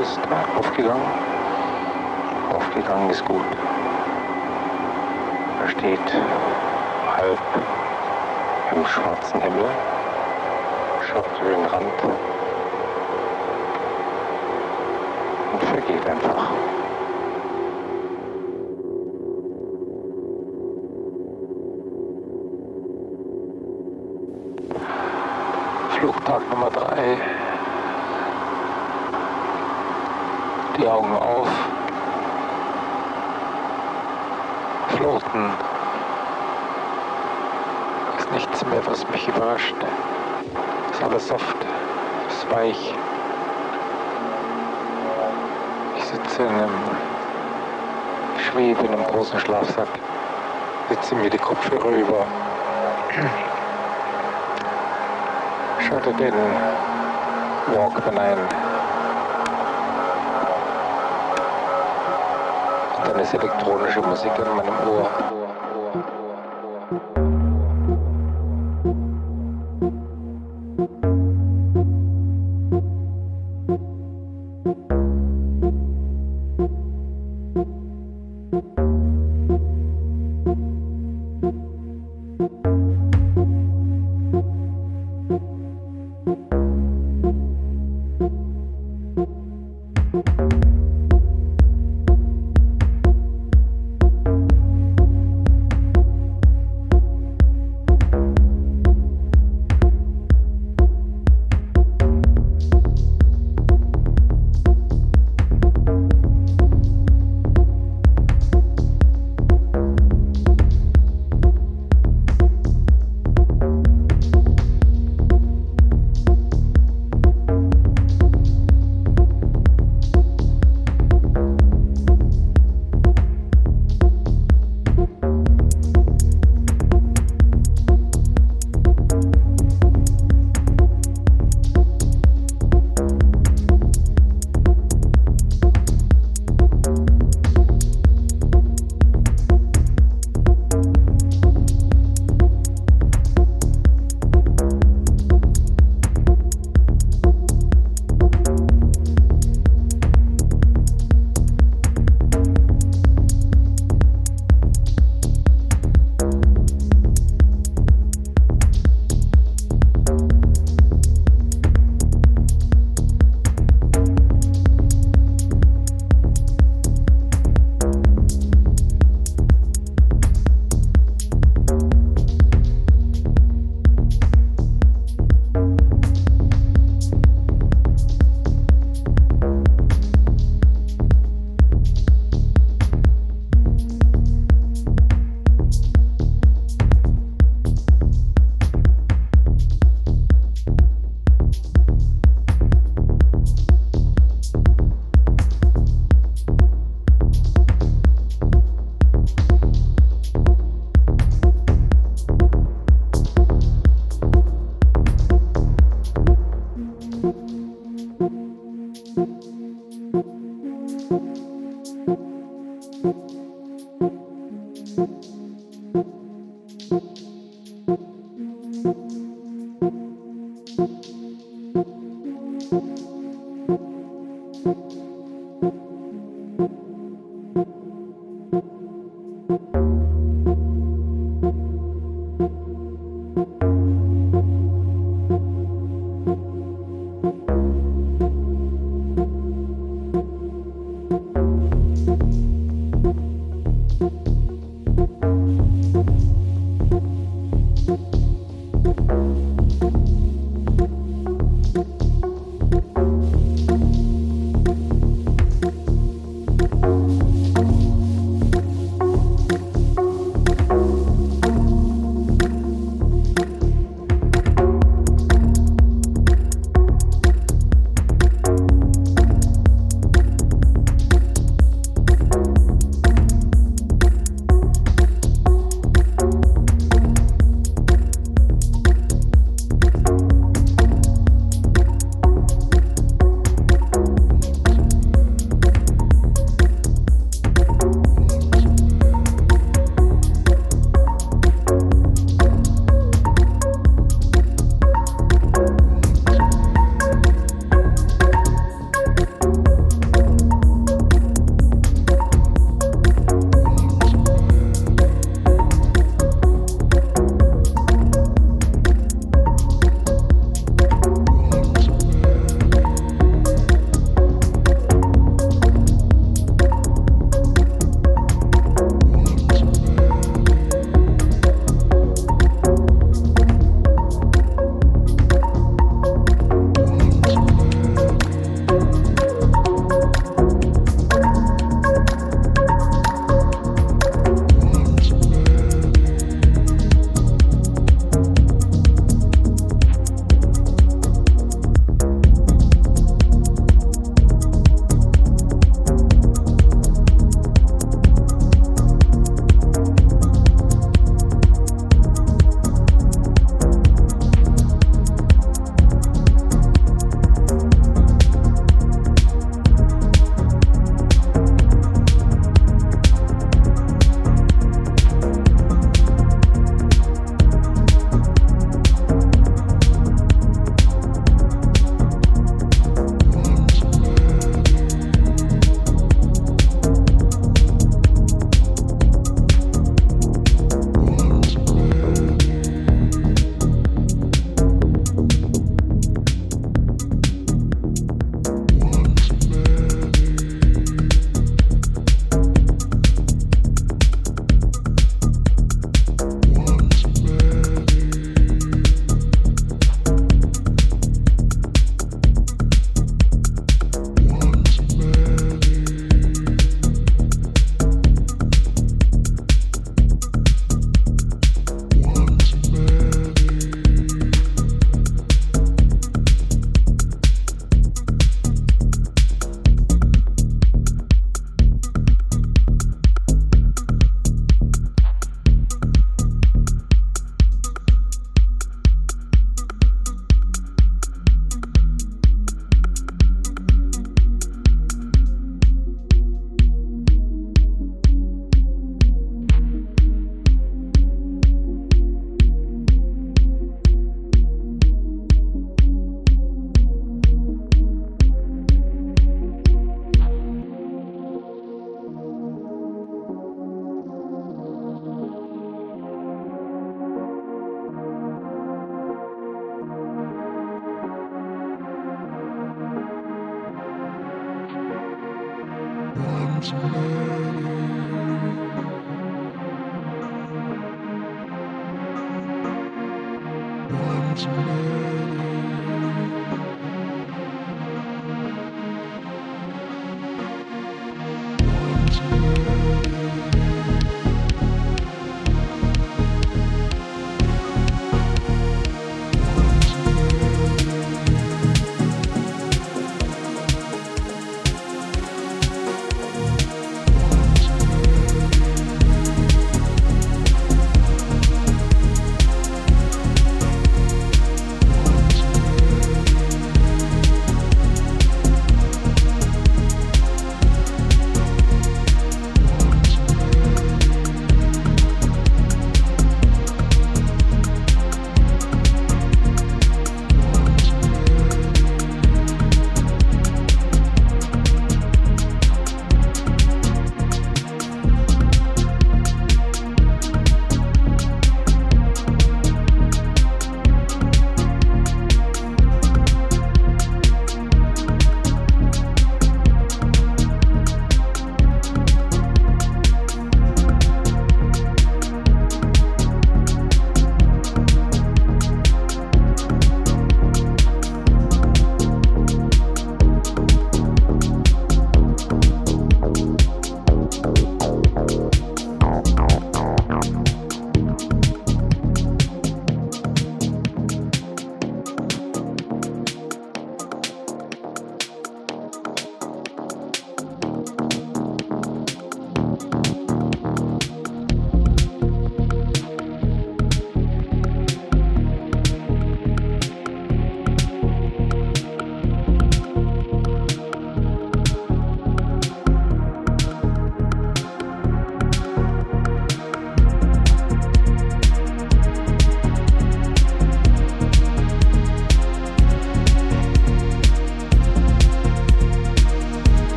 ist aufgegangen. Aufgegangen ist gut. Er steht halb im schwarzen Himmel, schaut über den Rand und vergeht einfach. Weich. Ich sitze in einem, schwebe in einem großen Schlafsack, sitze mir die Kopfhörer über. Schalte den Walkman ein. Und dann ist elektronische Musik in meinem Ohr.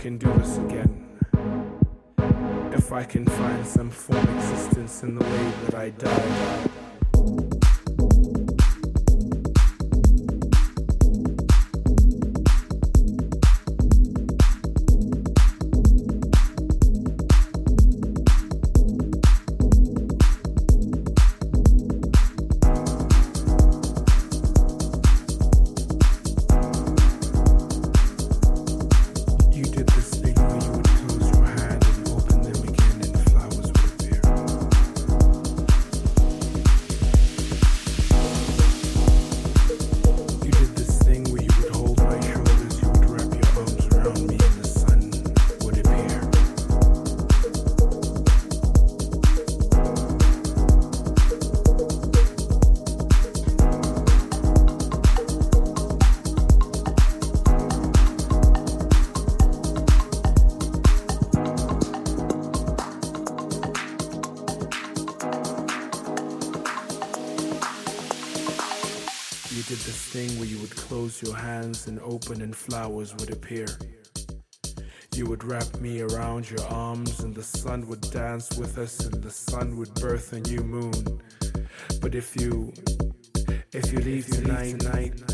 can do this again, if I can find some form of existence in the way that I died. Hands and open and flowers would appear. You would wrap me around your arms and the sun would dance with us and the sun would birth a new moon. But if you, if you leave tonight,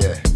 yeah.